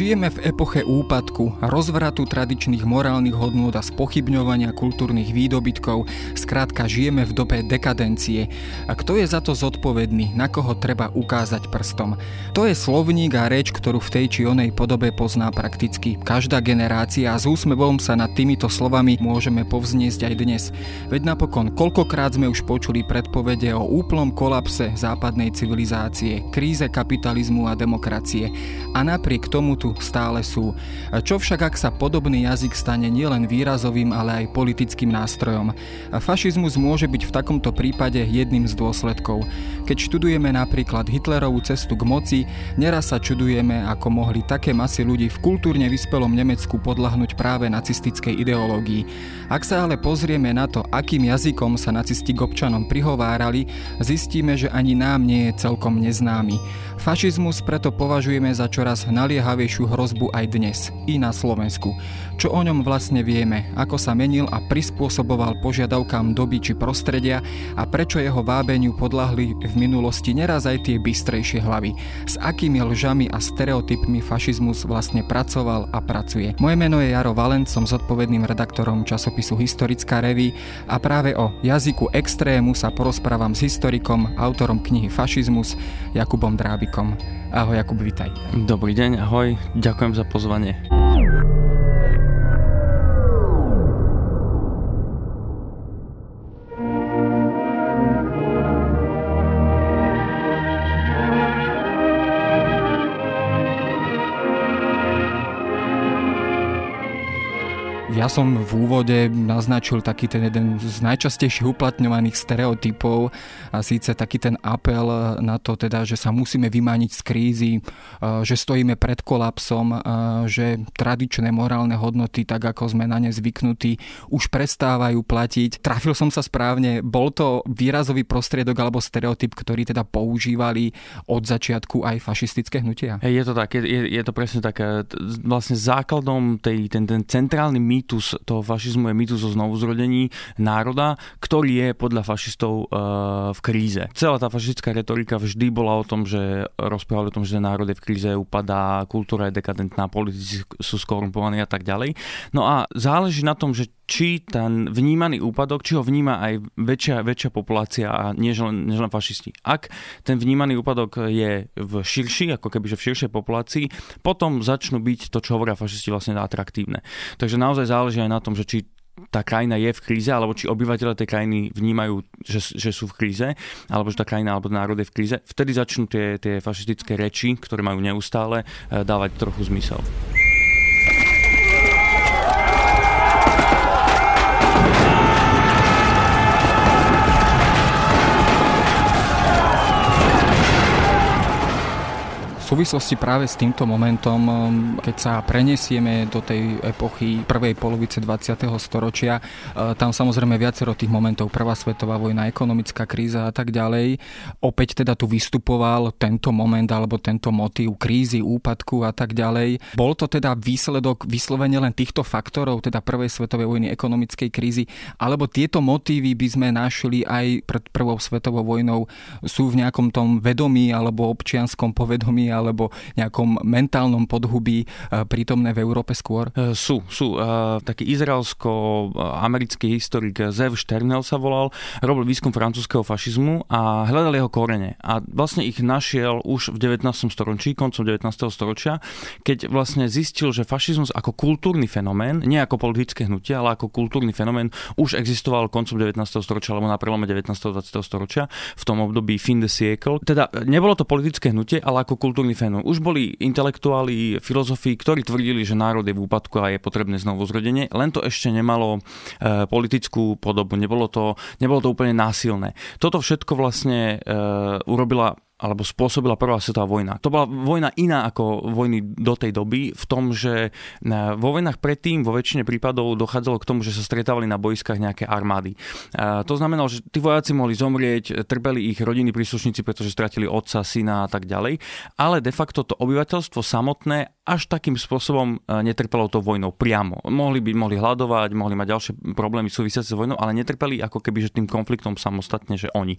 Žijeme v epoche úpadku, rozvratu tradičných morálnych hodnôt a spochybňovania kultúrnych výdobytkov. Skrátka, žijeme v dobe dekadencie. A kto je za to zodpovedný? Na koho treba ukázať prstom? To je slovník a reč, ktorú v tej či onej podobe pozná prakticky každá generácia a s úsmevom sa nad týmito slovami môžeme povzniesť aj dnes. Veď napokon, koľkokrát sme už počuli predpovede o úplnom kolapse západnej civilizácie, kríze kapitalizmu a demokracie. A napriek tomu tu stále sú. Čo však, ak sa podobný jazyk stane nielen výrazovým, ale aj politickým nástrojom? Fašizmus môže byť v takomto prípade jedným z dôsledkov. Keď študujeme napríklad Hitlerovú cestu k moci, neraz sa čudujeme, ako mohli také masy ľudí v kultúrne vyspelom Nemecku podľahnúť práve nacistickej ideológii. Ak sa ale pozrieme na to, akým jazykom sa nacisti k občanom prihovárali, zistíme, že ani nám nie je celkom neznámy. Fašizmus preto považujeme za čoraz naliehavejšiu hrozbu aj dnes, i na Slovensku. Čo o ňom vlastne vieme, ako sa menil a prispôsoboval požiadavkám doby či prostredia a prečo jeho vábeniu podľahli v minulosti neraz aj tie bystrejšie hlavy. S akými lžami a stereotypmi fašizmus vlastne pracoval a pracuje. Moje meno je Jaro Valent, som zodpovedným redaktorom časopisu Historická reví a práve o jazyku extrému sa porozprávam s historikom, autorom knihy Fašizmus Jakubom Drábik. Jakubikom. Ahoj Jakub, vitaj. Dobrý deň, ahoj, ďakujem za pozvanie. Ja som v úvode naznačil taký ten jeden z najčastejších uplatňovaných stereotypov a síce taký ten apel na to teda, že sa musíme vymániť z krízy, že stojíme pred kolapsom, že tradičné morálne hodnoty, tak ako sme na ne zvyknutí, už prestávajú platiť. Trafil som sa správne, bol to výrazový prostriedok alebo stereotyp, ktorý teda používali od začiatku aj fašistické hnutia? Je to tak, je, je to presne tak. Vlastne základom tej, ten, ten centrálny mýtus mýtus toho fašizmu je mýtus o znovuzrodení národa, ktorý je podľa fašistov e, v kríze. Celá tá fašistická retorika vždy bola o tom, že rozprávali o tom, že národ je v kríze, upadá, kultúra je dekadentná, politici sú skorumpovaní a tak ďalej. No a záleží na tom, že či ten vnímaný úpadok, či ho vníma aj väčšia, väčšia populácia a nie len, nie len fašisti. Ak ten vnímaný úpadok je v širší, ako keby v širšej populácii, potom začnú byť to, čo hovoria fašisti, vlastne atraktívne. Takže naozaj záleží aj na tom, že či tá krajina je v kríze, alebo či obyvateľe tej krajiny vnímajú, že, že sú v kríze, alebo že tá krajina alebo národ je v kríze. Vtedy začnú tie, tie fašistické reči, ktoré majú neustále, eh, dávať trochu zmysel. Súvislosti práve s týmto momentom, um, keď sa prenesieme do tej epochy prvej polovice 20. storočia, uh, tam samozrejme viacero tých momentov, prvá svetová vojna, ekonomická kríza a tak ďalej, opäť teda tu vystupoval tento moment alebo tento motív krízy, úpadku a tak ďalej. Bol to teda výsledok vyslovene len týchto faktorov, teda prvej svetovej vojny, ekonomickej krízy, alebo tieto motívy by sme našli aj pred prvou svetovou vojnou, sú v nejakom tom vedomí alebo občianskom povedomí alebo nejakom mentálnom podhubí e, prítomné v Európe skôr? E, sú, sú. E, taký izraelsko-americký historik Zev Šternel sa volal, robil výskum francúzského fašizmu a hľadal jeho korene. A vlastne ich našiel už v 19. storočí, koncom 19. storočia, keď vlastne zistil, že fašizmus ako kultúrny fenomén, nie ako politické hnutie, ale ako kultúrny fenomén už existoval koncom 19. storočia alebo na prelome 19. 20. storočia v tom období fin de siècle. Teda nebolo to politické hnutie, ale ako kultúrny fenomén. Už boli intelektuáli, filozofi, ktorí tvrdili, že národ je v úpadku a je potrebné znovu zrodenie, len to ešte nemalo e, politickú podobu, nebolo to, nebolo to úplne násilné. Toto všetko vlastne e, urobila alebo spôsobila prvá svetová vojna. To bola vojna iná ako vojny do tej doby v tom, že vo vojnách predtým vo väčšine prípadov dochádzalo k tomu, že sa stretávali na boiskách nejaké armády. A to znamenalo, že tí vojaci mohli zomrieť, trpeli ich rodiny príslušníci, pretože stratili otca, syna a tak ďalej, ale de facto to obyvateľstvo samotné až takým spôsobom e, netrpelo to vojnou priamo. Mohli by mohli hľadovať, mohli mať ďalšie problémy súvisiace s vojnou, ale netrpeli ako keby že tým konfliktom samostatne, že oni.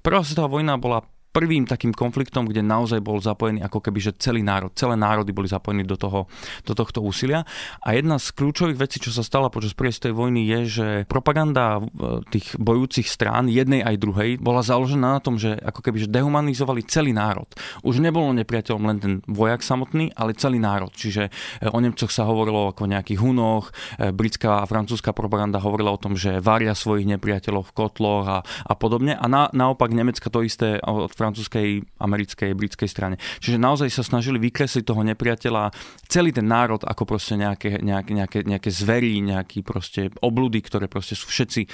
Prvá svetová vojna bola prvým takým konfliktom, kde naozaj bol zapojený ako keby, že celý národ, celé národy boli zapojení do, toho, do tohto úsilia. A jedna z kľúčových vecí, čo sa stala počas prvej vojny, je, že propaganda tých bojúcich strán, jednej aj druhej, bola založená na tom, že ako keby že dehumanizovali celý národ. Už nebolo nepriateľom len ten vojak samotný, ale celý národ. Čiže e, o Nemcoch sa hovorilo ako o nejakých hunoch, e, britská a francúzska propaganda hovorila o tom, že varia svojich nepriateľov v kotloch a, a podobne. A na, naopak Nemecka to isté od francúzskej, americkej, britskej strane. Čiže naozaj sa snažili vykresliť toho nepriateľa, celý ten národ ako proste nejaké, nejaké, nejaké, nejaké zverí, nejaký proste obludy, ktoré proste sú všetci e,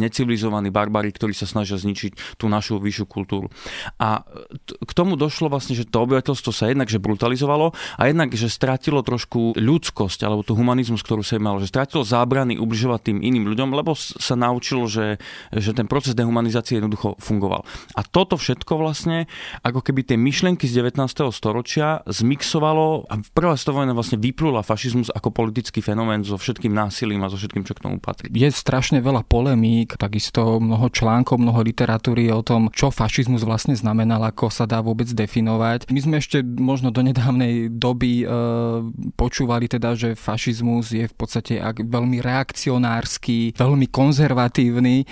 necivilizovaní barbari, ktorí sa snažia zničiť tú našu vyššiu kultúru. A k tomu došlo vlastne, že to obyvateľstvo sa jednak že brutalizovalo a jednak, že stratilo trošku ľudskosť alebo tú humanizmus, ktorú sa malo, že stratilo zábrany ubližovať tým iným ľuďom, lebo sa naučilo, že, že ten proces dehumanizácie jednoducho fungoval. A toto všetko vlastne, ako keby tie myšlienky z 19. storočia zmixovalo a prvá svetová vlastne vyplula fašizmus ako politický fenomén so všetkým násilím a so všetkým, čo k tomu patrí. Je strašne veľa polemík, takisto mnoho článkov, mnoho literatúry o tom, čo fašizmus vlastne znamenal, ako sa dá vôbec definovať. My sme ešte možno do nedávnej doby e, počúvali teda, že fašizmus je v podstate veľmi reakcionársky, veľmi konzervatívny. E,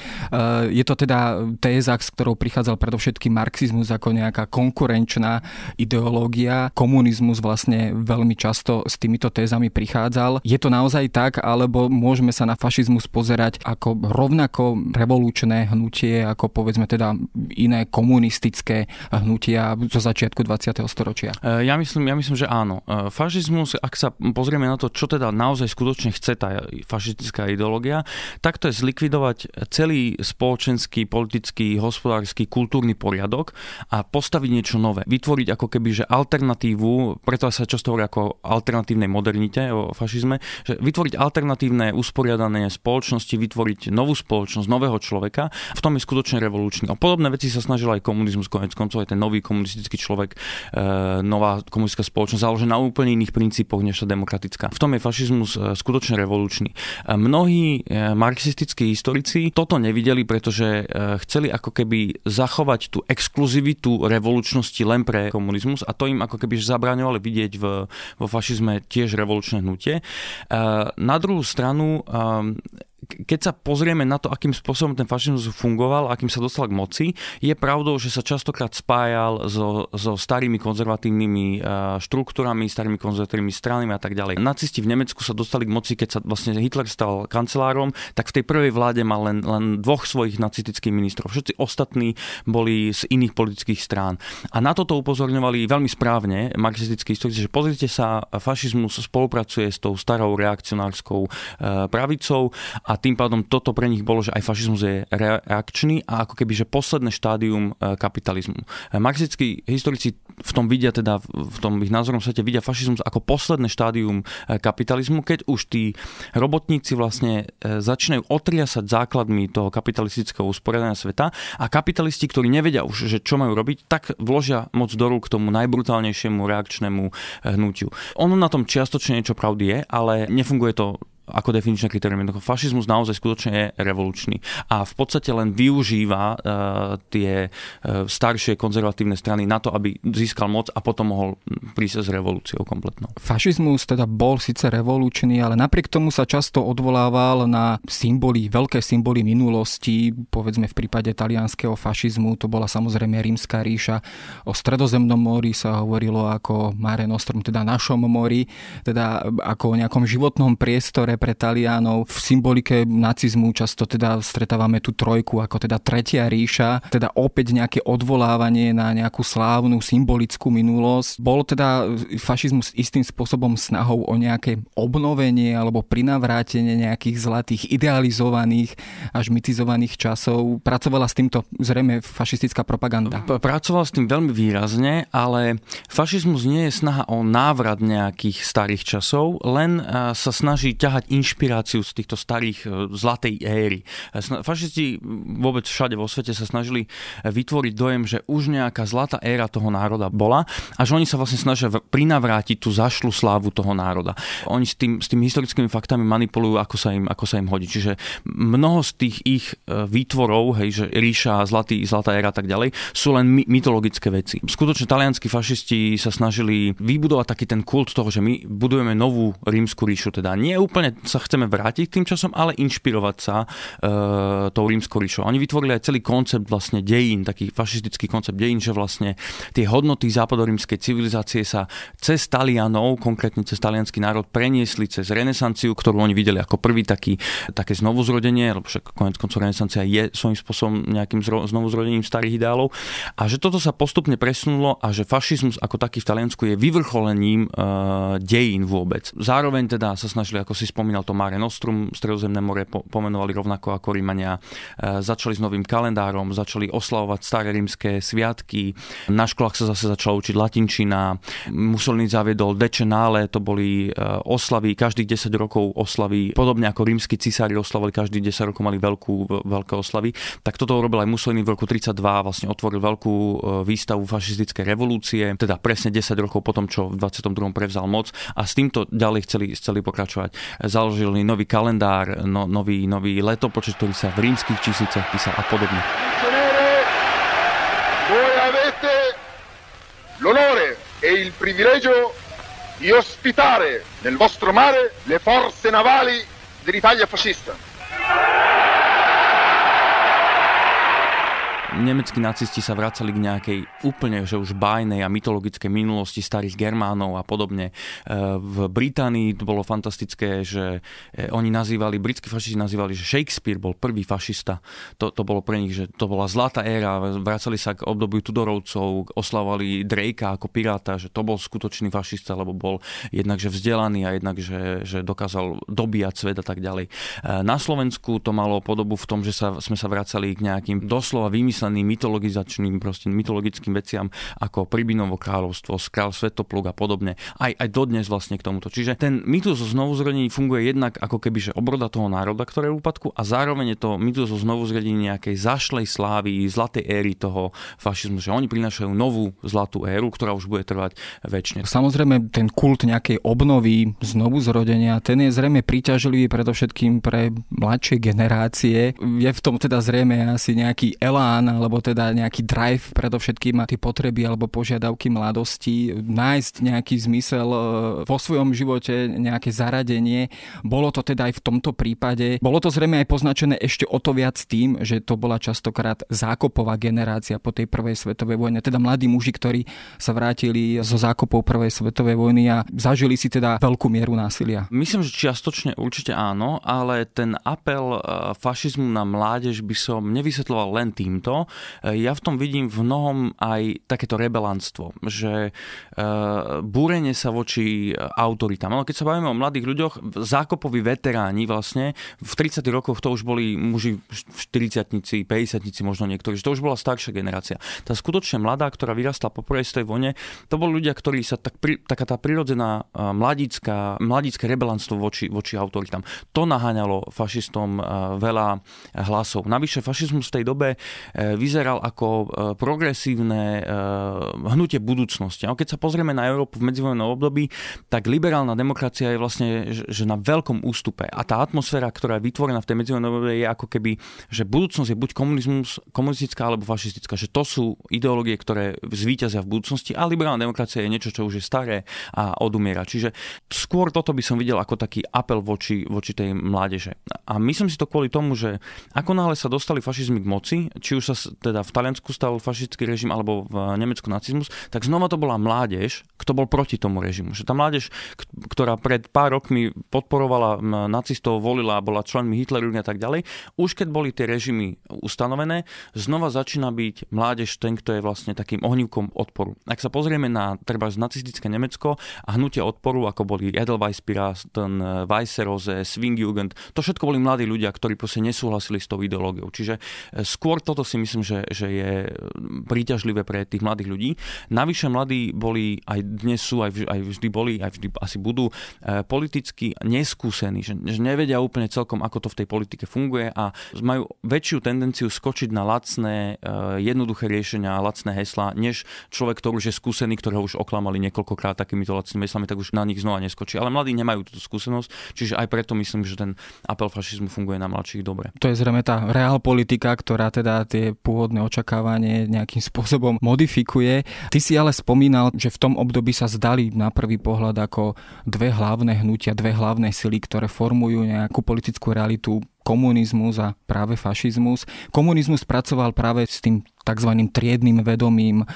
je to teda téza, s ktorou prichádzal predovšetkým marxizmus ako nejaká konkurenčná ideológia. Komunizmus vlastne veľmi často s týmito tézami prichádzal. Je to naozaj tak, alebo môžeme sa na fašizmus pozerať ako rovnako revolučné hnutie, ako povedzme teda iné komunistické hnutia zo začiatku 20. storočia? E, ja myslím, ja myslím, že áno. E, fašizmus, ak sa pozrieme na to, čo teda naozaj skutočne chce tá fašistická ideológia, tak to je zlikvidovať celý spoločenský, politický, hospodársky, kultúrny poriadok a postaviť niečo nové. Vytvoriť ako keby, že alternatívu, preto sa často hovorí ako alternatívnej modernite o fašizme, že vytvoriť alternatívne usporiadané spoločnosti, vytvoriť novú spoločnosť, nového človeka, v tom je skutočne revolučný. A podobné veci sa snažil aj komunizmus, konec koncov aj ten nový komunistický človek, e, nová komunistická spoločnosť založená na úplne iných princípoch než tá demokratická. V tom je fašizmus e, skutočne revolučný. E, mnohí marxistickí historici toto nevideli, pretože chceli ako keby zachovať tú exkluzivitu revolučnosti len pre komunizmus a to im ako keby zabraňovali vidieť v, vo fašizme tiež revolučné hnutie. Na druhú stranu keď sa pozrieme na to, akým spôsobom ten fašizmus fungoval, akým sa dostal k moci, je pravdou, že sa častokrát spájal so, so starými konzervatívnymi štruktúrami, starými konzervatívnymi stranami a tak ďalej. Nacisti v Nemecku sa dostali k moci, keď sa vlastne Hitler stal kancelárom, tak v tej prvej vláde mal len, len dvoch svojich nacistických ministrov. Všetci ostatní boli z iných politických strán. A na toto upozorňovali veľmi správne marxistickí historici, že pozrite sa, fašizmus spolupracuje s tou starou reakcionárskou e, pravicou a a tým pádom toto pre nich bolo, že aj fašizmus je reakčný a ako keby, že posledné štádium e, kapitalizmu. E, marxistickí historici v tom vidia teda, v tom ich názorom svete vidia fašizmus ako posledné štádium e, kapitalizmu, keď už tí robotníci vlastne začínajú otriasať základmi toho kapitalistického usporiadania sveta a kapitalisti, ktorí nevedia už, že čo majú robiť, tak vložia moc do rúk tomu najbrutálnejšiemu reakčnému hnutiu. Ono na tom čiastočne niečo pravdy je, ale nefunguje to ako definičné kritérium. Fašizmus naozaj skutočne je revolučný a v podstate len využíva uh, tie uh, staršie konzervatívne strany na to, aby získal moc a potom mohol prísť s revolúciou kompletnou. Fašizmus teda bol síce revolučný, ale napriek tomu sa často odvolával na symboly, veľké symboly minulosti, povedzme v prípade talianského fašizmu, to bola samozrejme rímska ríša. O stredozemnom mori sa hovorilo ako Mare Nostrum, teda našom mori, teda ako o nejakom životnom priestore pre Talianov. V symbolike nacizmu často teda stretávame tú trojku ako teda tretia ríša, teda opäť nejaké odvolávanie na nejakú slávnu symbolickú minulosť. Bol teda fašizmus istým spôsobom snahou o nejaké obnovenie alebo prinavrátenie nejakých zlatých idealizovaných až mitizovaných časov. Pracovala s týmto zrejme fašistická propaganda. Pracovala s tým veľmi výrazne, ale fašizmus nie je snaha o návrat nejakých starých časov, len sa snaží ťahať brať inšpiráciu z týchto starých zlatej éry. Fašisti vôbec všade vo svete sa snažili vytvoriť dojem, že už nejaká zlatá éra toho národa bola a že oni sa vlastne snažia prinavrátiť tú zašlu slávu toho národa. Oni s, tým, s tými historickými faktami manipulujú, ako sa im, ako sa im hodí. Čiže mnoho z tých ich e, výtvorov, hej, že ríša, zlatý, zlatá éra a tak ďalej, sú len mytologické veci. Skutočne talianskí fašisti sa snažili vybudovať taký ten kult toho, že my budujeme novú rímsku ríšu. Teda nie úplne sa chceme vrátiť k tým časom, ale inšpirovať sa e, tou rímskou ríšou. Oni vytvorili aj celý koncept vlastne dejín, taký fašistický koncept dejín, že vlastne tie hodnoty západorímskej civilizácie sa cez Talianov, konkrétne cez talianský národ, preniesli cez renesanciu, ktorú oni videli ako prvý taký, také znovuzrodenie, lebo však konec koncov renesancia je svojím spôsobom nejakým znovuzrodením starých ideálov. A že toto sa postupne presunulo a že fašizmus ako taký v Taliansku je vyvrcholením e, dejín vôbec. Zároveň teda sa snažili, ako si spomínal, to Mare Nostrum, Stredozemné more pomenovali rovnako ako Rímania, e, začali s novým kalendárom, začali oslavovať staré rímske sviatky, na školách sa zase začala učiť latinčina, Mussolini zaviedol Decenale, to boli e, oslavy, každých 10 rokov oslavy, podobne ako rímsky cisári oslavovali každých 10 rokov mali veľkú, veľké oslavy, tak toto robil aj Mussolini v roku 32, vlastne otvoril veľkú e, výstavu fašistické revolúcie, teda presne 10 rokov potom, čo v 22. prevzal moc a s týmto ďalej chceli, chceli pokračovať. Založili nový kalendár, no, nový, nový letopočet, ktorý sa v rímskych číslicach písal a podobne. l'onore e il privilegio di ospitare nel vostro mare le forze navali dell'Italia fascista. Nemeckí nacisti sa vracali k nejakej úplne že už bájnej a mytologickej minulosti starých Germánov a podobne. E, v Británii to bolo fantastické, že e, oni nazývali, britskí fašisti nazývali, že Shakespeare bol prvý fašista. To, to bolo pre nich, že to bola zlatá éra, vracali sa k obdobiu Tudorovcov, oslavovali Drakea ako piráta, že to bol skutočný fašista, lebo bol jednak že vzdelaný a jednak, že, že dokázal dobíjať svet a tak ďalej. E, na Slovensku to malo podobu v tom, že sa, sme sa vracali k nejakým doslova vymysleným vymysleným mytologizačným, proste mytologickým veciam ako Pribinovo kráľovstvo, Král Svetopluk a podobne. Aj, aj dodnes vlastne k tomuto. Čiže ten mýtus o znovuzrodení funguje jednak ako keby, že obroda toho národa, ktoré je v úpadku a zároveň je to mýtus o znovuzrodení nejakej zašlej slávy, zlatej éry toho fašizmu, že oni prinášajú novú zlatú éru, ktorá už bude trvať väčšine. Samozrejme, ten kult nejakej obnovy, znovu zrodenia, ten je zrejme príťažlivý predovšetkým pre mladšie generácie. Je v tom teda zrejme asi nejaký elán alebo teda nejaký drive predovšetkým a tie potreby alebo požiadavky mladosti, nájsť nejaký zmysel e, vo svojom živote, nejaké zaradenie. Bolo to teda aj v tomto prípade. Bolo to zrejme aj poznačené ešte o to viac tým, že to bola častokrát zákopová generácia po tej prvej svetovej vojne, teda mladí muži, ktorí sa vrátili zo zákopov prvej svetovej vojny a zažili si teda veľkú mieru násilia. Myslím, že čiastočne určite áno, ale ten apel e, fašizmu na mládež by som nevysvetloval len týmto, ja v tom vidím v mnohom aj takéto rebelantstvo, že e, búrenie sa voči autoritám. Ale keď sa bavíme o mladých ľuďoch, zákopoví veteráni vlastne, v 30 rokoch to už boli muži 40 50 možno niektorí, že to už bola staršia generácia. Tá skutočne mladá, ktorá vyrastla po prvej svojej vojne, to boli ľudia, ktorí sa tak, taká tá prirodzená mladícka, mladícke rebelantstvo voči, voči autoritám. To naháňalo fašistom veľa hlasov. Navyše fašizmus v tej dobe vyzeral ako e, progresívne e, hnutie budúcnosti. Keď sa pozrieme na Európu v medzivojnom období, tak liberálna demokracia je vlastne že na veľkom ústupe. A tá atmosféra, ktorá je vytvorená v tej medzivojnom období, je ako keby, že budúcnosť je buď komunizmus, komunistická alebo fašistická. Že to sú ideológie, ktoré zvíťazia v budúcnosti a liberálna demokracia je niečo, čo už je staré a odumiera. Čiže skôr toto by som videl ako taký apel voči, voči tej mládeže. A myslím si to kvôli tomu, že ako náhle sa dostali fašizmy k moci, či už sa teda v Taliansku stal fašistický režim alebo v Nemecku nacizmus, tak znova to bola mládež, kto bol proti tomu režimu. Že tá mládež, ktorá pred pár rokmi podporovala nacistov, volila, bola členmi Hitleru a tak ďalej, už keď boli tie režimy ustanovené, znova začína byť mládež ten, kto je vlastne takým ohnívkom odporu. Ak sa pozrieme na treba nacistické Nemecko a hnutie odporu, ako boli Edelweiss ten Weisserose, Swingjugend, to všetko boli mladí ľudia, ktorí proste nesúhlasili s tou ideológiou. Čiže e, skôr toto si myslím, myslím, že, že je príťažlivé pre tých mladých ľudí. Navyše mladí boli, aj dnes sú, aj, aj vždy boli, aj vždy asi budú e, politicky neskúsení, že, že nevedia úplne celkom, ako to v tej politike funguje a majú väčšiu tendenciu skočiť na lacné, e, jednoduché riešenia, lacné hesla, než človek, ktorý už je skúsený, ktorého už oklamali niekoľkokrát takýmito lacnými heslami, tak už na nich znova neskočí. Ale mladí nemajú túto skúsenosť, čiže aj preto myslím, že ten apel fašizmu funguje na mladších dobre. To je zrejme tá reál politika, ktorá teda tie pôvodné očakávanie nejakým spôsobom modifikuje. Ty si ale spomínal, že v tom období sa zdali na prvý pohľad ako dve hlavné hnutia, dve hlavné sily, ktoré formujú nejakú politickú realitu komunizmus a práve fašizmus. Komunizmus pracoval práve s tým tzv. triednym vedomím, e,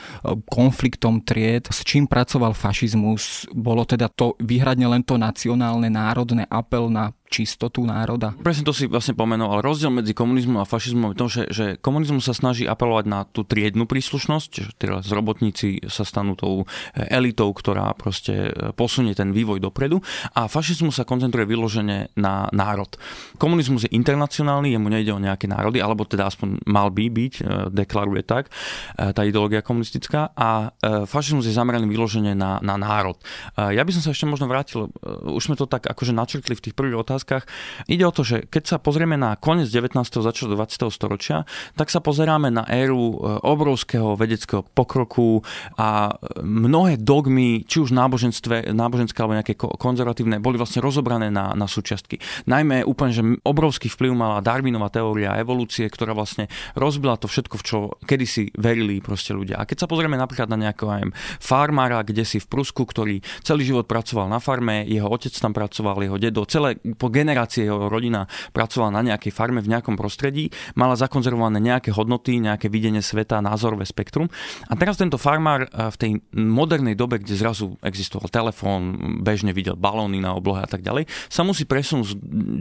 konfliktom tried. S čím pracoval fašizmus? Bolo teda to vyhradne len to nacionálne, národné apel na čistotu národa? Presne to si vlastne pomenoval. Rozdiel medzi komunizmom a fašizmom je to, že, že komunizmus sa snaží apelovať na tú triednu príslušnosť, že teda robotníci sa stanú tou elitou, ktorá proste e, posunie ten vývoj dopredu a fašizmus sa koncentruje vyložene na národ. Komunizmus je internacionálny, jemu nejde o nejaké národy, alebo teda aspoň mal by byť, e, deklaruje tak, e, tá ideológia komunistická a fašizmus je zameraný vyložene na, na národ. Ja by som sa ešte možno vrátil, už sme to tak akože načrtli v tých prvých otázkach. Ide o to, že keď sa pozrieme na koniec 19. začiatok 20. storočia, tak sa pozeráme na éru e, obrovského vedeckého pokroku a mnohé dogmy, či už náboženstve, náboženské alebo nejaké konzervatívne, boli vlastne rozobrané na, na súčiastky. Najmä úplne, že obrovský vplyv mala Darwinová teória evolúcie, ktorá vlastne rozbila to všetko, v čo kedysi verili proste ľudia. A keď sa pozrieme napríklad na nejakého aj farmára, kde si v Prusku, ktorý celý život pracoval na farme, jeho otec tam pracoval, jeho dedo, celé po generácie jeho rodina pracovala na nejakej farme v nejakom prostredí, mala zakonzervované nejaké hodnoty, nejaké videnie sveta, názorové spektrum. A teraz tento farmár eh, v tej modernej dobe, kde zrazu existoval telefón, bežne videl balóny na oblohe a tak ďalej, sa musí presunúť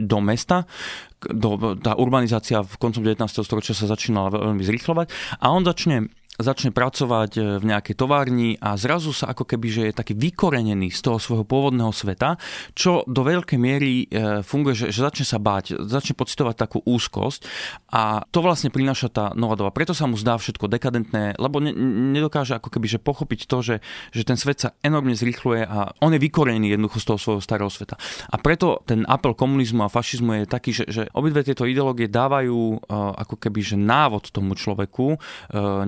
do mesta, do, tá urbanizácia v koncom 19. storočia sa začínala veľmi zrýchlovať a on začne začne pracovať e, v nejakej továrni a zrazu sa ako keby, že je taký vykorenený z toho svojho pôvodného sveta, čo do veľkej miery e, funguje, že, že začne sa báť, začne pocitovať takú úzkosť a to vlastne prináša tá nová doba. Preto sa mu zdá všetko dekadentné, lebo ne, nedokáže ako keby, že pochopiť to, že, že ten svet sa enormne zrýchluje a on je vykorenený jednoducho z toho svojho starého sveta. A preto ten apel komunizmu a fašizmu je taký, že, že obidve tieto ideológie dávajú uh, ako keby, že návod tomu človeku,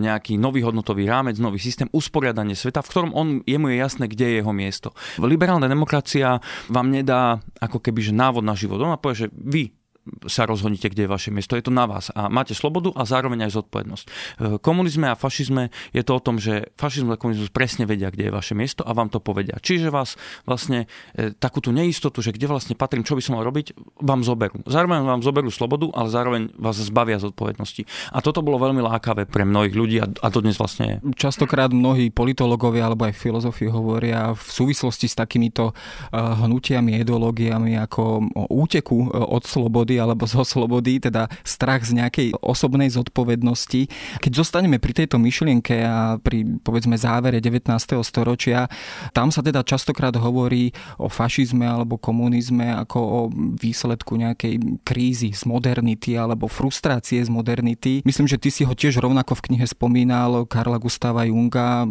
nejaký nový hodnotový rámec, nový systém, usporiadanie sveta, v ktorom on, jemu je jasné, kde je jeho miesto. Liberálna demokracia vám nedá ako keby že návod na život. Ona povie, že vy sa rozhodnite, kde je vaše miesto. Je to na vás. A máte slobodu a zároveň aj zodpovednosť. V komunizme a fašizme je to o tom, že fašizmus a komunizmus presne vedia, kde je vaše miesto a vám to povedia. Čiže vás vlastne e, takú tú neistotu, že kde vlastne patrím, čo by som mal robiť, vám zoberú. Zároveň vám zoberú slobodu, ale zároveň vás zbavia zodpovednosti. A toto bolo veľmi lákavé pre mnohých ľudí a, a to vlastne je. Častokrát mnohí politológovia alebo aj filozofi hovoria v súvislosti s takýmito e, hnutiami, ideológiami ako o úteku e, od slobody alebo zo slobody, teda strach z nejakej osobnej zodpovednosti. Keď zostaneme pri tejto myšlienke a pri povedzme závere 19. storočia, tam sa teda častokrát hovorí o fašizme alebo komunizme ako o výsledku nejakej krízy z modernity alebo frustrácie z modernity. Myslím, že ty si ho tiež rovnako v knihe spomínal Karla Gustava Junga,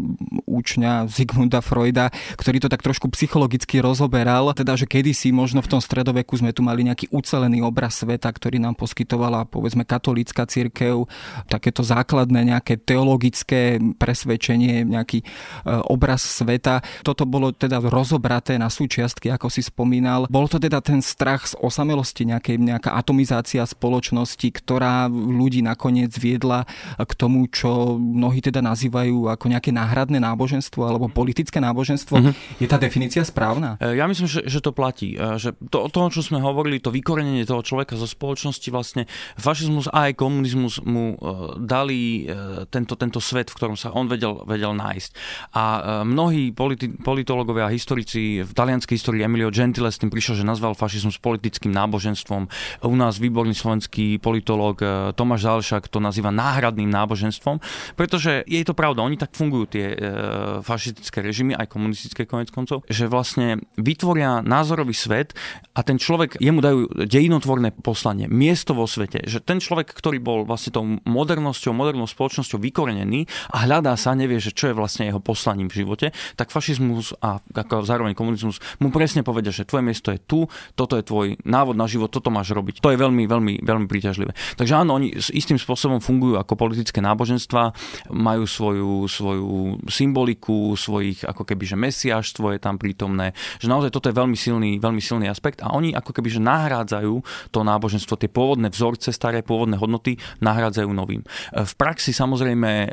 účňa Zigmunda Freuda, ktorý to tak trošku psychologicky rozoberal, teda že kedysi možno v tom stredoveku sme tu mali nejaký ucelený obraz sveta, ktorý nám poskytovala povedzme katolícka církev, takéto základné nejaké teologické presvedčenie, nejaký e, obraz sveta. Toto bolo teda rozobraté na súčiastky, ako si spomínal. Bol to teda ten strach z osamelosti, nejakej, nejaká atomizácia spoločnosti, ktorá ľudí nakoniec viedla k tomu, čo mnohí teda nazývajú ako nejaké náhradné náboženstvo alebo politické náboženstvo. Mm-hmm. Je tá definícia správna? E, ja myslím, že, že to platí. E, že to, to, čo sme hovorili, to vykorenenie toho človeka človeka zo spoločnosti vlastne fašizmus a aj komunizmus mu e, dali e, tento, tento svet, v ktorom sa on vedel, vedel nájsť. A e, mnohí politi- politológovia a historici v talianskej histórii Emilio Gentile s tým prišiel, že nazval fašizmus politickým náboženstvom. U nás výborný slovenský politológ Tomáš Zálšak to nazýva náhradným náboženstvom, pretože je to pravda, oni tak fungujú tie fašistické režimy, aj komunistické konec koncov, že vlastne vytvoria názorový svet a ten človek, jemu dajú dejinotvorné národné poslanie, miesto vo svete, že ten človek, ktorý bol vlastne tou modernosťou, modernou spoločnosťou vykorenený a hľadá sa, nevie, že čo je vlastne jeho poslaním v živote, tak fašizmus a ako zároveň komunizmus mu presne povedia, že tvoje miesto je tu, toto je tvoj návod na život, toto máš robiť. To je veľmi, veľmi, veľmi príťažlivé. Takže áno, oni s istým spôsobom fungujú ako politické náboženstva, majú svoju, svoju symboliku, svojich ako keby, že mesiaštvo je tam prítomné, že naozaj toto je veľmi silný, veľmi silný aspekt a oni ako keby, že nahrádzajú to náboženstvo, tie pôvodné vzorce, staré pôvodné hodnoty nahrádzajú novým. V praxi samozrejme e,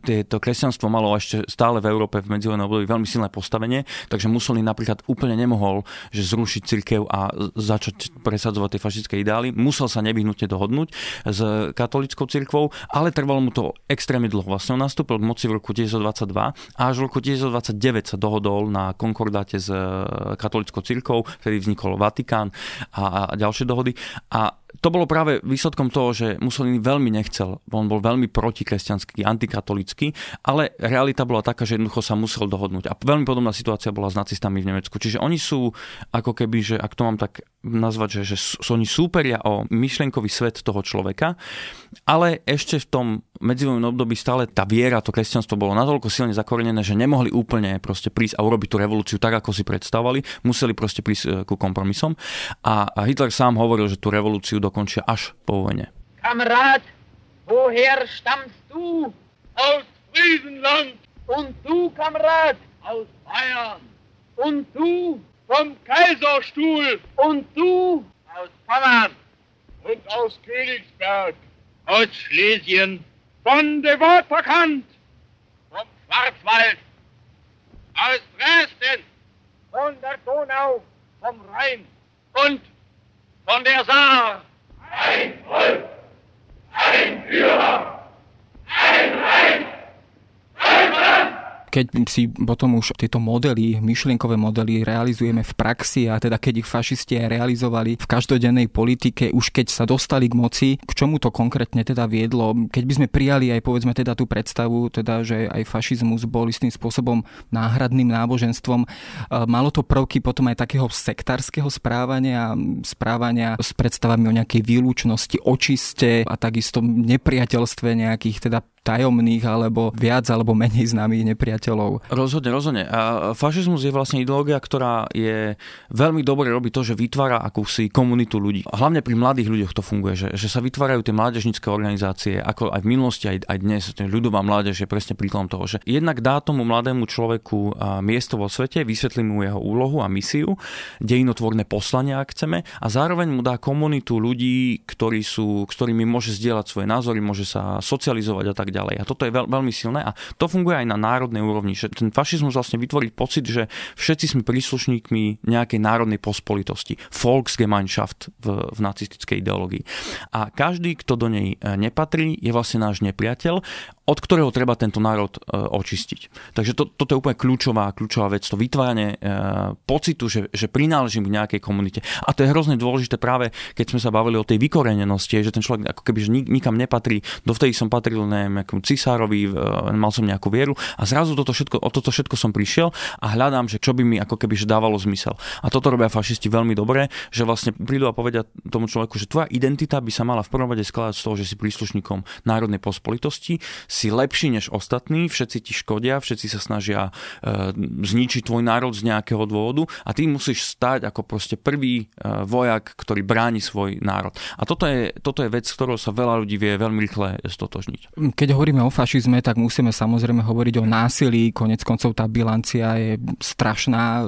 tieto kresťanstvo malo ešte stále v Európe v medzivojnom období veľmi silné postavenie, takže Mussolini napríklad úplne nemohol že zrušiť cirkev a začať presadzovať tie fašistické ideály. Musel sa nevyhnutne dohodnúť s katolickou cirkvou, ale trvalo mu to extrémne dlho. Vlastne on nastúpil k moci v roku 1922 a až v roku 1929 sa dohodol na konkordáte s katolickou cirkvou, ktorý vznikol Vatikán a, a ďalšie dohody. A to bolo práve výsledkom toho, že Mussolini veľmi nechcel, on bol veľmi protikresťanský, antikatolický, ale realita bola taká, že jednoducho sa musel dohodnúť. A veľmi podobná situácia bola s nacistami v Nemecku. Čiže oni sú ako keby, že ak to mám tak nazvať, že, že sú, oni súperia o myšlienkový svet toho človeka, ale ešte v tom medzivojnom období stále tá viera, to kresťanstvo bolo natoľko silne zakorenené, že nemohli úplne proste prísť a urobiť tú revolúciu tak, ako si predstavovali, museli proste prísť e, ku kompromisom. A Hitler sám hovoril, že tú revolúciu dokončia až po vojne. Kamarát, woher stammst du? Aus Friesenland. Und du, Kamerad? Aus Bayern. Und du? Vom Kaiserstuhl. Und du? Aus Pommern. Und aus Königsberg. Aus Schlesien. Von der Wortverkannt. Vom Schwarzwald. Aus Dresden. Von der Donau. Vom Rhein. Und von der Saar. Ein Volk, ein Führer, ein Reich. Keď si potom už tieto modely, myšlienkové modely realizujeme v praxi a teda keď ich fašisti aj realizovali v každodennej politike, už keď sa dostali k moci, k čomu to konkrétne teda viedlo? Keď by sme prijali aj povedzme teda tú predstavu, teda, že aj fašizmus bol istým spôsobom náhradným náboženstvom, malo to prvky potom aj takého sektárskeho správania, správania s predstavami o nejakej výlučnosti, očiste a takisto nepriateľstve nejakých teda tajomných alebo viac alebo menej známych nepriateľov. Rozhodne, rozhodne. A fašizmus je vlastne ideológia, ktorá je veľmi dobre robí to, že vytvára akúsi komunitu ľudí. Hlavne pri mladých ľuďoch to funguje, že, že sa vytvárajú tie mládežnické organizácie, ako aj v minulosti, aj, aj dnes. Ľudová mládež je presne príkladom toho, že jednak dá tomu mladému človeku miesto vo svete, vysvetlí mu jeho úlohu a misiu, dejinotvorné poslania, ak chceme, a zároveň mu dá komunitu ľudí, ktorí sú, ktorými môže zdieľať svoje názory, môže sa socializovať a tak ďalej. A toto je veľ, veľmi silné a to funguje aj na národnej úrovni, že ten fašizmus vlastne vytvorí pocit, že všetci sme príslušníkmi nejakej národnej pospolitosti. Volksgemeinschaft v, v nacistickej ideológii. A každý, kto do nej e, nepatrí, je vlastne náš nepriateľ od ktorého treba tento národ e, očistiť. Takže to, toto je úplne kľúčová, kľúčová vec, to vytváranie e, pocitu, že, že prináležím k nejakej komunite. A to je hrozne dôležité práve, keď sme sa bavili o tej vykorenenosti, že ten človek ako keby že nikam nepatrí. Dovtedy som patril nejakému cisárovi, e, mal som nejakú vieru a zrazu toto všetko, o toto všetko som prišiel a hľadám, že čo by mi ako keby dávalo zmysel. A toto robia fašisti veľmi dobre, že vlastne prídu a povedia tomu človeku, že tvoja identita by sa mala v prvom rade skladať z toho, že si príslušníkom národnej pospolitosti, si lepší než ostatní, všetci ti škodia, všetci sa snažia e, zničiť tvoj národ z nejakého dôvodu a ty musíš stať ako proste prvý e, vojak, ktorý bráni svoj národ. A toto je, toto je vec, ktorou sa veľa ľudí vie veľmi rýchle stotožniť. Keď hovoríme o fašizme, tak musíme samozrejme hovoriť o násilí. Konec koncov tá bilancia je strašná.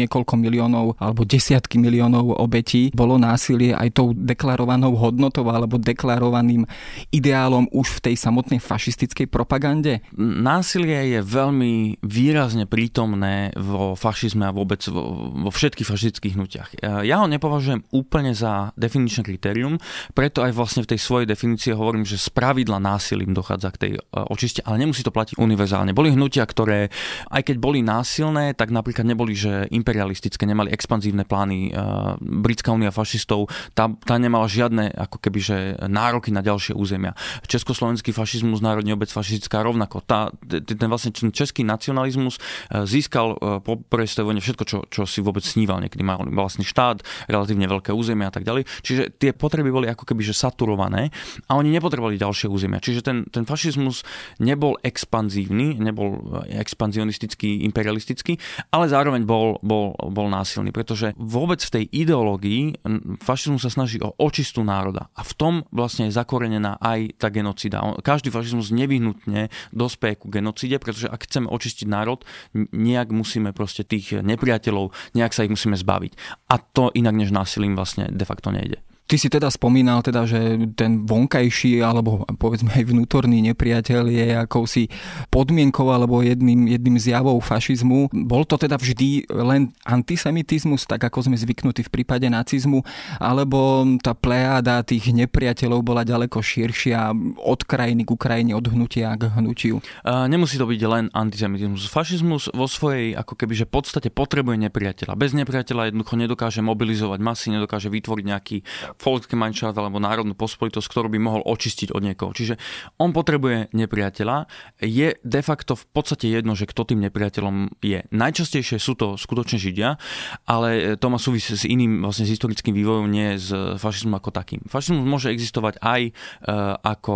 Niekoľko miliónov alebo desiatky miliónov obetí bolo násilie aj tou deklarovanou hodnotou alebo deklarovaným ideálom už v tej samotnej fašistickej propagande? Násilie je veľmi výrazne prítomné vo fašizme a vôbec vo, vo všetkých fašistických hnutiach. Ja ho nepovažujem úplne za definičné kritérium, preto aj vlastne v tej svojej definícii hovorím, že z pravidla násilím dochádza k tej e, očiste, ale nemusí to platiť univerzálne. Boli hnutia, ktoré, aj keď boli násilné, tak napríklad neboli, že imperialistické, nemali expanzívne plány. E, Britská únia fašistov, tá, tá nemala žiadne ako keby, že nároky na ďalšie územia. Československý fašizmus, národný obec fašistická rovnako. Tá, ten vlastne český nacionalizmus získal po prvej všetko, čo, čo si vôbec sníval. Niekedy mal vlastný štát, relatívne veľké územia a tak ďalej. Čiže tie potreby boli ako keby že saturované a oni nepotrebovali ďalšie územia. Čiže ten, ten fašizmus nebol expanzívny, nebol eh, expanzionistický, imperialistický, ale zároveň bol, bol, bol násilný, pretože vôbec v tej ideológii fašizmus sa snaží o očistú národa a v tom vlastne je zakorenená aj tá genocida. Každý fašizmus nevyhnutne dospeje ku genocide, pretože ak chceme očistiť národ, nejak musíme proste tých nepriateľov, nejak sa ich musíme zbaviť. A to inak než násilím vlastne de facto nejde. Ty si teda spomínal, teda, že ten vonkajší alebo povedzme aj vnútorný nepriateľ je akousi podmienkou alebo jedným, jedným zjavou fašizmu. Bol to teda vždy len antisemitizmus, tak ako sme zvyknutí v prípade nacizmu, alebo tá plejáda tých nepriateľov bola ďaleko širšia od krajiny k Ukrajine, od hnutia k hnutiu? Nemusí to byť len antisemitizmus. Fašizmus vo svojej ako keby, že podstate potrebuje nepriateľa. Bez nepriateľa jednoducho nedokáže mobilizovať masy, nedokáže vytvoriť nejaký Volksgemeinschaft alebo národnú pospolitosť, ktorú by mohol očistiť od niekoho. Čiže on potrebuje nepriateľa. Je de facto v podstate jedno, že kto tým nepriateľom je. Najčastejšie sú to skutočne Židia, ale to má súvisí s iným vlastne s historickým vývojom, nie s fašizmom ako takým. Fašizmus môže existovať aj e, ako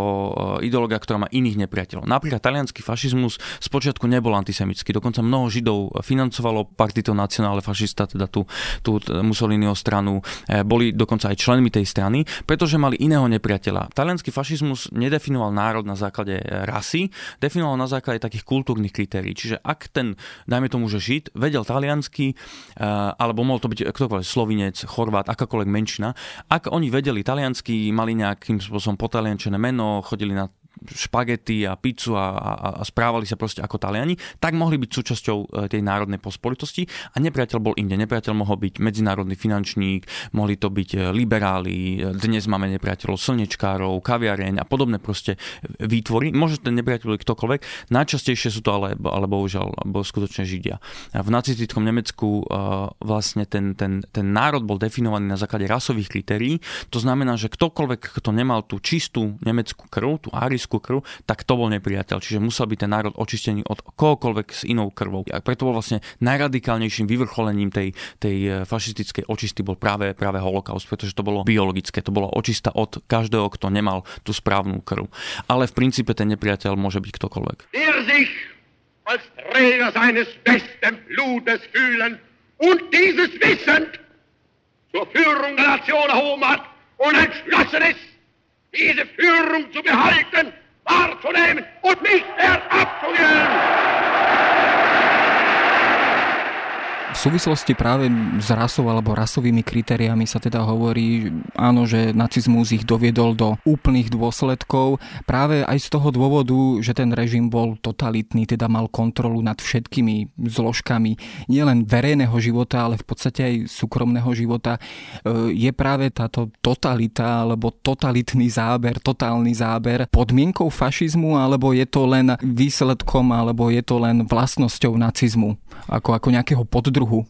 e, ideológia, ktorá má iných nepriateľov. Napríklad talianský fašizmus spočiatku nebol antisemický, dokonca mnoho Židov financovalo Partito Nacionale Fašista, teda tú, tú Mussoliniho stranu. E, boli dokonca aj členmi tej strany, pretože mali iného nepriateľa. Talianský fašizmus nedefinoval národ na základe e, rasy, definoval na základe takých kultúrnych kritérií. Čiže ak ten, dajme tomu, že Žid, vedel taliansky, e, alebo mohol to byť ktokoľvek slovinec, chorvát, akákoľvek menšina, ak oni vedeli taliansky, mali nejakým spôsobom potaliančené meno, chodili na špagety a pizzu a, a, a správali sa proste ako Taliani, tak mohli byť súčasťou e, tej národnej pospolitosti a nepriateľ bol inde. Nepriateľ mohol byť medzinárodný finančník, mohli to byť e, liberáli, dnes máme nepriateľov slnečkárov, kaviareň a podobné proste výtvory. Môže ten nepriateľ byť ktokoľvek. Najčastejšie sú to ale, ale bohužiaľ bo skutočne Židia. V nacistickom Nemecku vlastne ten, ten, ten národ bol definovaný na základe rasových kritérií. To znamená, že ktokoľvek, kto nemal tú čistú nemeckú krv, tú arisku nemeckú krv, tak to bol nepriateľ. Čiže musel byť ten národ očistený od kohokoľvek s inou krvou. A preto bol vlastne najradikálnejším vyvrcholením tej, tej e, fašistickej očisty bol práve, práve holokaust, pretože to bolo biologické, to bolo očista od každého, kto nemal tú správnu krv. Ale v princípe ten nepriateľ môže byť ktokoľvek. Als Träger seines besten Blutes fühlen und dieses wissend zur Führung der Nation erhoben hat und entschlossen ist, diese Führung zu behalten wahrzunehmen und nicht mehr abzugeben. V súvislosti práve s rasou alebo rasovými kritériami sa teda hovorí, áno, že nacizmus ich doviedol do úplných dôsledkov práve aj z toho dôvodu, že ten režim bol totalitný, teda mal kontrolu nad všetkými zložkami nielen verejného života, ale v podstate aj súkromného života. E, je práve táto totalita alebo totalitný záber, totálny záber podmienkou fašizmu alebo je to len výsledkom alebo je to len vlastnosťou nacizmu ako, ako nejakého poddruhu druhu?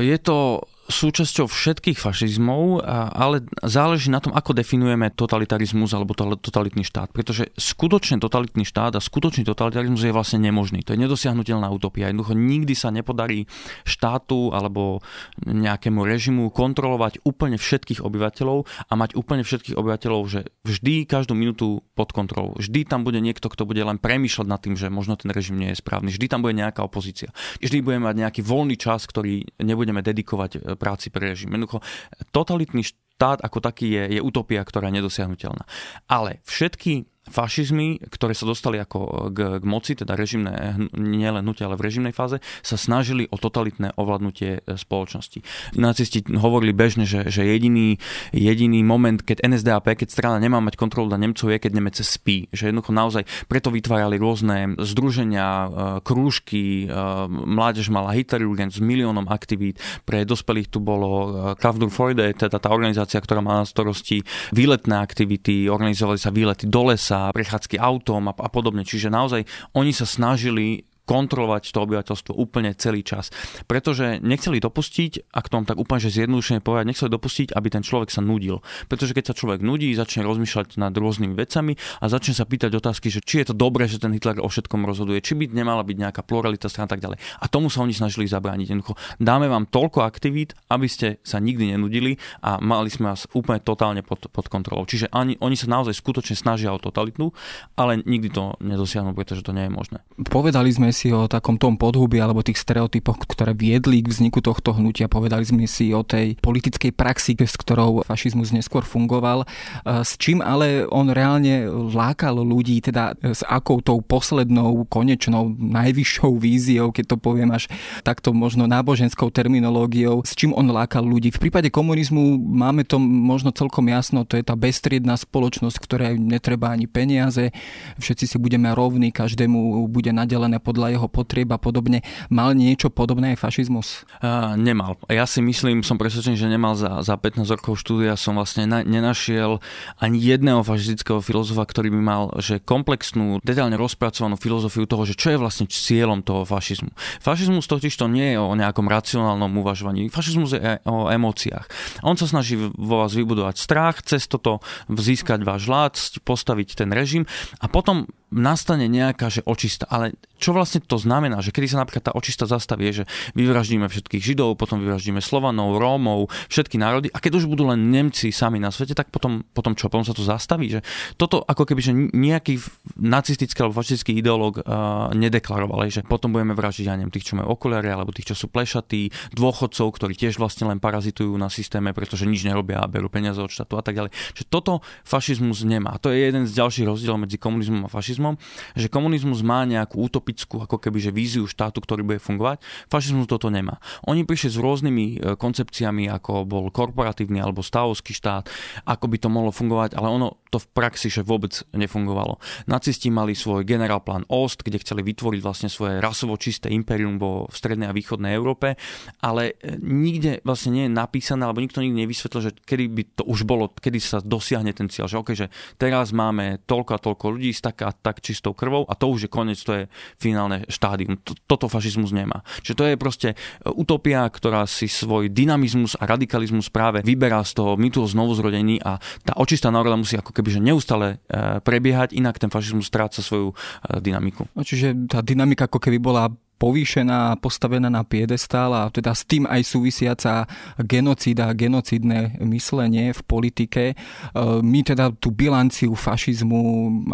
Je to súčasťou všetkých fašizmov, ale záleží na tom, ako definujeme totalitarizmus alebo totalitný štát. Pretože skutočne totalitný štát a skutočný totalitarizmus je vlastne nemožný. To je nedosiahnutelná utopia. Jednoducho nikdy sa nepodarí štátu alebo nejakému režimu kontrolovať úplne všetkých obyvateľov a mať úplne všetkých obyvateľov, že vždy každú minútu pod kontrolou. Vždy tam bude niekto, kto bude len premýšľať nad tým, že možno ten režim nie je správny. Vždy tam bude nejaká opozícia. Vždy budeme mať nejaký voľný čas, ktorý nebudeme dedikovať e, práci pre režim. Jednoducho, totalitný štát ako taký je, je utopia, ktorá je nedosiahnutelná. Ale všetky fašizmy, ktoré sa dostali ako k, k moci, teda režimné, nielen hnutia, ale v režimnej fáze, sa snažili o totalitné ovládnutie e, spoločnosti. Nacisti hovorili bežne, že, že jediný, jediný moment, keď NSDAP, keď strana nemá mať kontrolu na Nemcov, je, keď Nemec spí. Že jednoducho naozaj preto vytvárali rôzne združenia, e, krúžky, e, mládež mala Hitlerjugend s miliónom aktivít, pre dospelých tu bolo Kraft Freude, teda tá organizácia, ktorá má na starosti výletné aktivity, organizovali sa výlety do lesa, mesta, prechádzky autom a, a podobne. Čiže naozaj oni sa snažili kontrolovať to obyvateľstvo úplne celý čas. Pretože nechceli dopustiť, ak tom tak úplne že zjednodušene povedať, nechceli dopustiť, aby ten človek sa nudil. Pretože keď sa človek nudí, začne rozmýšľať nad rôznymi vecami a začne sa pýtať otázky, že či je to dobré, že ten Hitler o všetkom rozhoduje, či by nemala byť nejaká pluralita strana a tak ďalej. A tomu sa oni snažili zabrániť. Jednoducho, dáme vám toľko aktivít, aby ste sa nikdy nenudili a mali sme vás úplne totálne pod, pod kontrolou. Čiže ani, oni sa naozaj skutočne snažia o totalitu, ale nikdy to nedosiahnu, pretože to nie je možné. Povedali sme si o takom tom podhubi alebo tých stereotypoch, ktoré viedli k vzniku tohto hnutia. Povedali sme si o tej politickej praxi, s ktorou fašizmus neskôr fungoval. E, s čím ale on reálne lákal ľudí, teda s akou tou poslednou, konečnou, najvyššou víziou, keď to poviem až takto možno náboženskou terminológiou, s čím on lákal ľudí. V prípade komunizmu máme to možno celkom jasno, to je tá bestriedná spoločnosť, ktorej netreba ani peniaze, všetci si budeme rovní, každému bude nadelené podľa jeho potrieb a podobne. Mal niečo podobné aj fašizmus? Uh, nemal. Ja si myslím, som presvedčený, že nemal za, za 15 rokov štúdia som vlastne na, nenašiel ani jedného fašistického filozofa, ktorý by mal že komplexnú, detailne rozpracovanú filozofiu toho, že čo je vlastne cieľom toho fašizmu. Fašizmus totiž to nie je o nejakom racionálnom uvažovaní. Fašizmus je o emóciách. On sa snaží vo vás vybudovať strach, cez toto získať váš vlád, postaviť ten režim a potom nastane nejaká že očista. Ale čo vlastne to znamená? Že kedy sa napríklad tá očista zastaví, že vyvraždíme všetkých Židov, potom vyvraždíme Slovanov, Rómov, všetky národy a keď už budú len Nemci sami na svete, tak potom, potom čo? Potom sa to zastaví? Že toto ako keby, že nejaký nacistický alebo fašistický ideológ uh, nedeklaroval, že potom budeme vražiť, ja neviem, tých, čo majú okuliare, alebo tých, čo sú plešatí, dôchodcov, ktorí tiež vlastne len parazitujú na systéme, pretože nič nerobia a berú peniaze od štátu a tak ďalej. Že toto fašizmus nemá. To je jeden z ďalších rozdielov medzi komunizmom a fašizmom, že komunizmus má nejakú utopickú ako keby že víziu štátu, ktorý bude fungovať. Fašizmus toto nemá. Oni prišli s rôznymi e, koncepciami, ako bol korporatívny alebo stavovský štát, ako by to mohlo fungovať, ale ono to v praxi že vôbec nefungovalo. Nacisti mali svoj generálplán Ost, kde chceli vytvoriť vlastne svoje rasovo čisté imperium vo v strednej a východnej Európe, ale e, nikde vlastne nie je napísané, alebo nikto nikdy nevysvetlil, že kedy by to už bolo, kedy sa dosiahne ten cieľ, že okay, že teraz máme toľko a toľko ľudí s tak a tak čistou krvou a to už je koniec, to je finálne štádium. Toto fašizmus nemá. Čiže to je proste e, utopia, ktorá si svoj dynamizmus a radikalizmus práve vyberá z toho mytu znovuzrodení a tá očistá národa musí ako keby že neustále e, prebiehať, inak ten fašizmus stráca svoju e, dynamiku. No, čiže tá dynamika ako keby bola povýšená postavená na piedestál a teda s tým aj súvisiaca genocída, genocidné myslenie v politike. E, my teda tú bilanciu fašizmu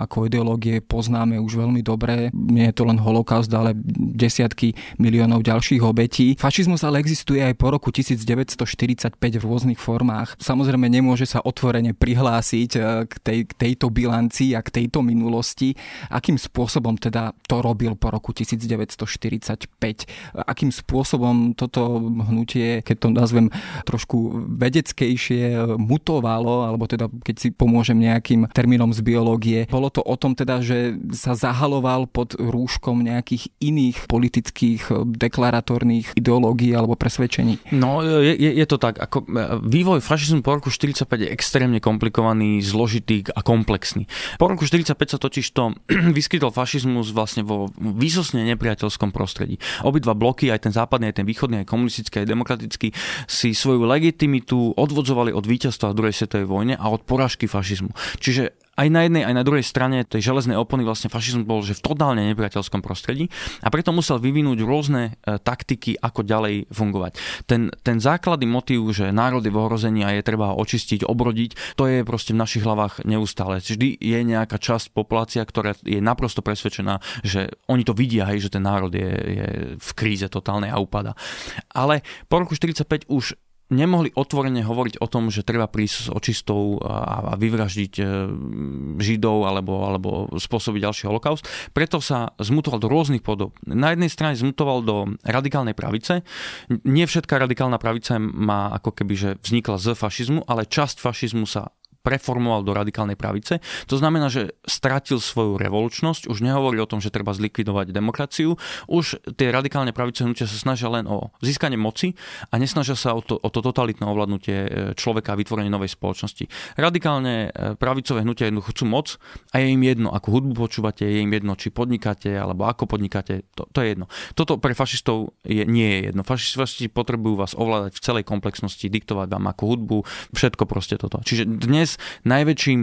ako ideológie poznáme už veľmi dobre. Nie je to len holokaust, ale desiatky miliónov ďalších obetí. Fašizmus ale existuje aj po roku 1945 v rôznych formách. Samozrejme nemôže sa otvorene prihlásiť e, k, tej, k tejto bilancii a k tejto minulosti. Akým spôsobom teda to robil po roku 1945? 45. Akým spôsobom toto hnutie, keď to nazvem trošku vedeckejšie, mutovalo, alebo teda keď si pomôžem nejakým termínom z biológie, bolo to o tom teda, že sa zahaloval pod rúškom nejakých iných politických deklaratórnych ideológií alebo presvedčení? No, je, je to tak. Ako, e, vývoj fašizmu po roku 45 je extrémne komplikovaný, zložitý a komplexný. Po roku 45 sa totiž to vyskytol fašizmus vlastne vo výsosne nepriateľskom prostredí prostredí. Obidva bloky, aj ten západný, aj ten východný, aj komunistický, aj demokratický, si svoju legitimitu odvodzovali od víťazstva v druhej svetovej vojne a od porážky fašizmu. Čiže aj na jednej, aj na druhej strane tej železnej opony vlastne fašizmus bol že v totálne nepriateľskom prostredí a preto musel vyvinúť rôzne e, taktiky, ako ďalej fungovať. Ten, ten základný motív, že národ je v ohrození a je treba ho očistiť, obrodiť, to je proste v našich hlavách neustále. Vždy je nejaká časť populácia, ktorá je naprosto presvedčená, že oni to vidia, hej, že ten národ je, je v kríze totálnej a upada. Ale po roku 45 už nemohli otvorene hovoriť o tom, že treba prísť s očistou a vyvraždiť e, Židov alebo, alebo spôsobiť ďalší holokaust. Preto sa zmutoval do rôznych podob. Na jednej strane zmutoval do radikálnej pravice. Nie všetká radikálna pravica má ako keby, že vznikla z fašizmu, ale časť fašizmu sa preformoval do radikálnej pravice. To znamená, že stratil svoju revolučnosť, už nehovorí o tom, že treba zlikvidovať demokraciu, už tie radikálne pravice hnutia sa snažia len o získanie moci a nesnažia sa o to, o to totalitné ovládnutie e, človeka a vytvorenie novej spoločnosti. Radikálne e, pravicové hnutia jednoducho chcú moc a je im jedno, akú hudbu počúvate, je im jedno, či podnikáte alebo ako podnikáte, to, to je jedno. Toto pre fašistov je, nie je jedno. Fašisti potrebujú vás ovládať v celej komplexnosti, diktovať vám ako hudbu, všetko proste toto. Čiže dnes najväčším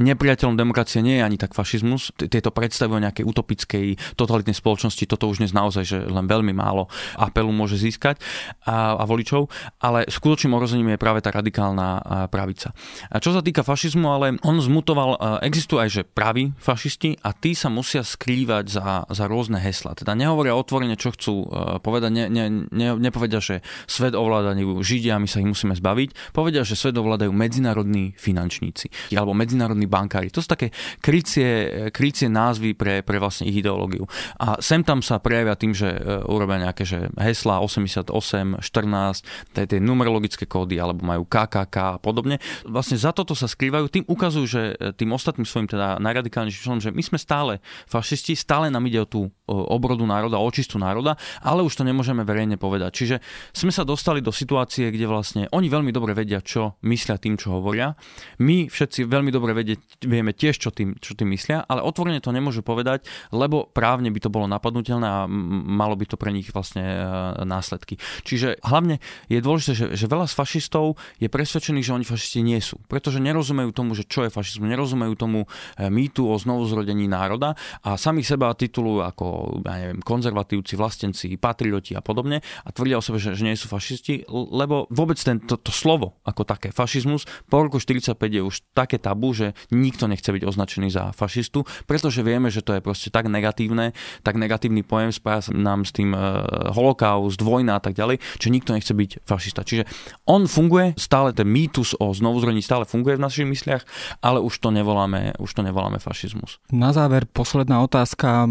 nepriateľom demokracie nie je ani tak fašizmus, tieto predstavy o nejakej utopickej totalitnej spoločnosti, toto už dnes naozaj, že len veľmi málo apelu môže získať a, a voličov, ale skutočným ohrozením je práve tá radikálna pravica. A čo sa týka fašizmu, ale on zmutoval, existujú aj že praví fašisti a tí sa musia skrývať za, za rôzne hesla. Teda nehovoria otvorene, čo chcú povedať, ne, ne, ne, nepovedia, že svet ovládajú Židia, my sa ich musíme zbaviť. Povedia, že svet ovládajú medzinárodní finančníci alebo medzinárodní bankári. To sú také krycie, krycie názvy pre, pre vlastne ich ideológiu. A sem tam sa prejavia tým, že e, urobia nejaké že hesla 88, 14, tie, tie numerologické kódy, alebo majú KKK a podobne. Vlastne za toto sa skrývajú, tým ukazujú, že e, tým ostatným svojim teda najradikálnejším členom, že my sme stále fašisti, stále nám ide o tú obrodu národa, očistu národa, ale už to nemôžeme verejne povedať. Čiže sme sa dostali do situácie, kde vlastne oni veľmi dobre vedia, čo myslia tým, čo hovoria. My všetci veľmi dobre vedie, vieme tiež, čo tým, čo tým myslia, ale otvorene to nemôžu povedať, lebo právne by to bolo napadnutelné a malo by to pre nich vlastne e, následky. Čiže hlavne je dôležité, že, že veľa z fašistov je presvedčených, že oni fašisti nie sú, pretože nerozumejú tomu, že čo je fašizmus, nerozumejú tomu e, mýtu o znovuzrodení národa a sami seba titulujú ako ja neviem, konzervatívci, vlastenci, patrioti a podobne a tvrdia o sebe, že, že nie sú fašisti, lebo vôbec ten, to slovo ako také fašizmus po roku 45 je už také tabu, že nikto nechce byť označený za fašistu, pretože vieme, že to je proste tak negatívne, tak negatívny pojem spája nám s tým uh, holokaust, vojna a tak ďalej, že nikto nechce byť fašista. Čiže on funguje, stále ten mýtus o znovuzrodení stále funguje v našich mysliach, ale už to nevoláme, už to nevoláme fašizmus. Na záver posledná otázka.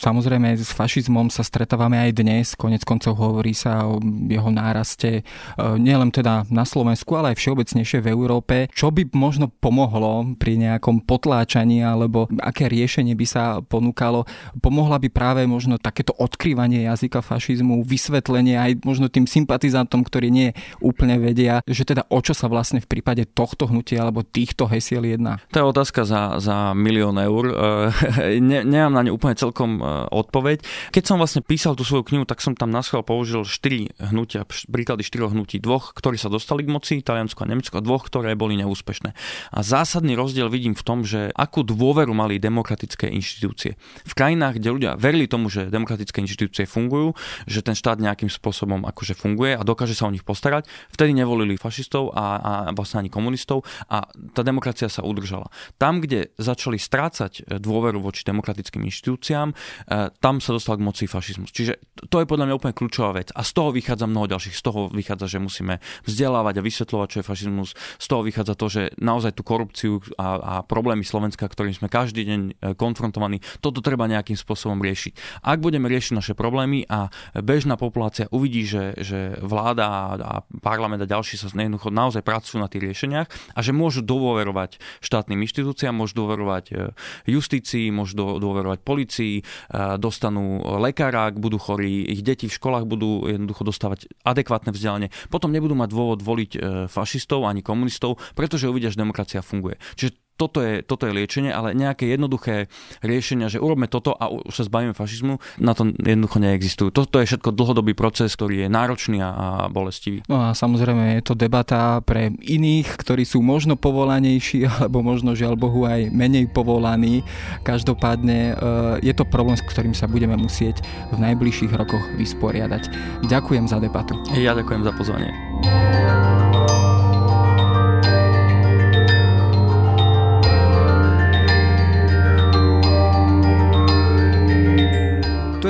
Samozrejme s fašizmom sa stretávame aj dnes, konec koncov hovorí sa o jeho náraste e, nielen teda na Slovensku, ale aj všeobecnejšie v Európe. Čo by možno pomohlo pri nejakom potláčaní alebo aké riešenie by sa ponúkalo? Pomohla by práve možno takéto odkrývanie jazyka fašizmu, vysvetlenie aj možno tým sympatizantom, ktorí nie úplne vedia, že teda o čo sa vlastne v prípade tohto hnutia alebo týchto hesiel jedná? To je otázka za, za milión eur. E, ne, nemám na ňu úplne celkom e, odpoveď. Keď som vlastne písal tú svoju knihu, tak som tam na použil štyri hnutia, príklady štyroch hnutí. Dvoch, ktorí sa dostali k moci, Taliansko a Nemecko, a dvoch, ktoré boli neúspešné. A zásadný rozdiel vidím v tom, že akú dôveru mali demokratické inštitúcie. V krajinách, kde ľudia verili tomu, že demokratické inštitúcie fungujú, že ten štát nejakým spôsobom akože funguje a dokáže sa o nich postarať, vtedy nevolili fašistov a, a vlastne ani komunistov a tá demokracia sa udržala. Tam, kde začali strácať dôveru voči demokratickým inštitúciám, e, tam sa dostal k moci fašizmus. Čiže to je podľa mňa úplne kľúčová vec. A z toho vychádza mnoho ďalších. Z toho vychádza, že musíme vzdelávať a vysvetľovať, čo je fašizmus. Z toho vychádza to, že naozaj tú korupciu a, a problémy Slovenska, ktorým sme každý deň e, konfrontovaní, toto treba nejakým spôsobom riešiť. Ak budeme riešiť naše problémy a bežná populácia uvidí, že, že vláda a parlament a ďalší sa jednoducho naozaj pracujú na tých riešeniach a že môžu dôverovať štátnym inštitúciám, môžu dôverovať e, justícii, môžu dôverovať policii, e, dostanú lekára, ak budú chorí, ich deti v školách budú jednoducho dostávať adekvátne vzdelanie. Potom nebudú mať dôvod voliť fašistov ani komunistov, pretože uvidia, že demokracia funguje. Čiže toto je, toto je liečenie, ale nejaké jednoduché riešenia, že urobme toto a už sa zbavíme fašizmu, na to jednoducho neexistujú. Toto je všetko dlhodobý proces, ktorý je náročný a bolestivý. No a samozrejme je to debata pre iných, ktorí sú možno povolanejší, alebo možno žiaľ Bohu aj menej povolaní. Každopádne e, je to problém, s ktorým sa budeme musieť v najbližších rokoch vysporiadať. Ďakujem za debatu. Ja ďakujem za pozvanie.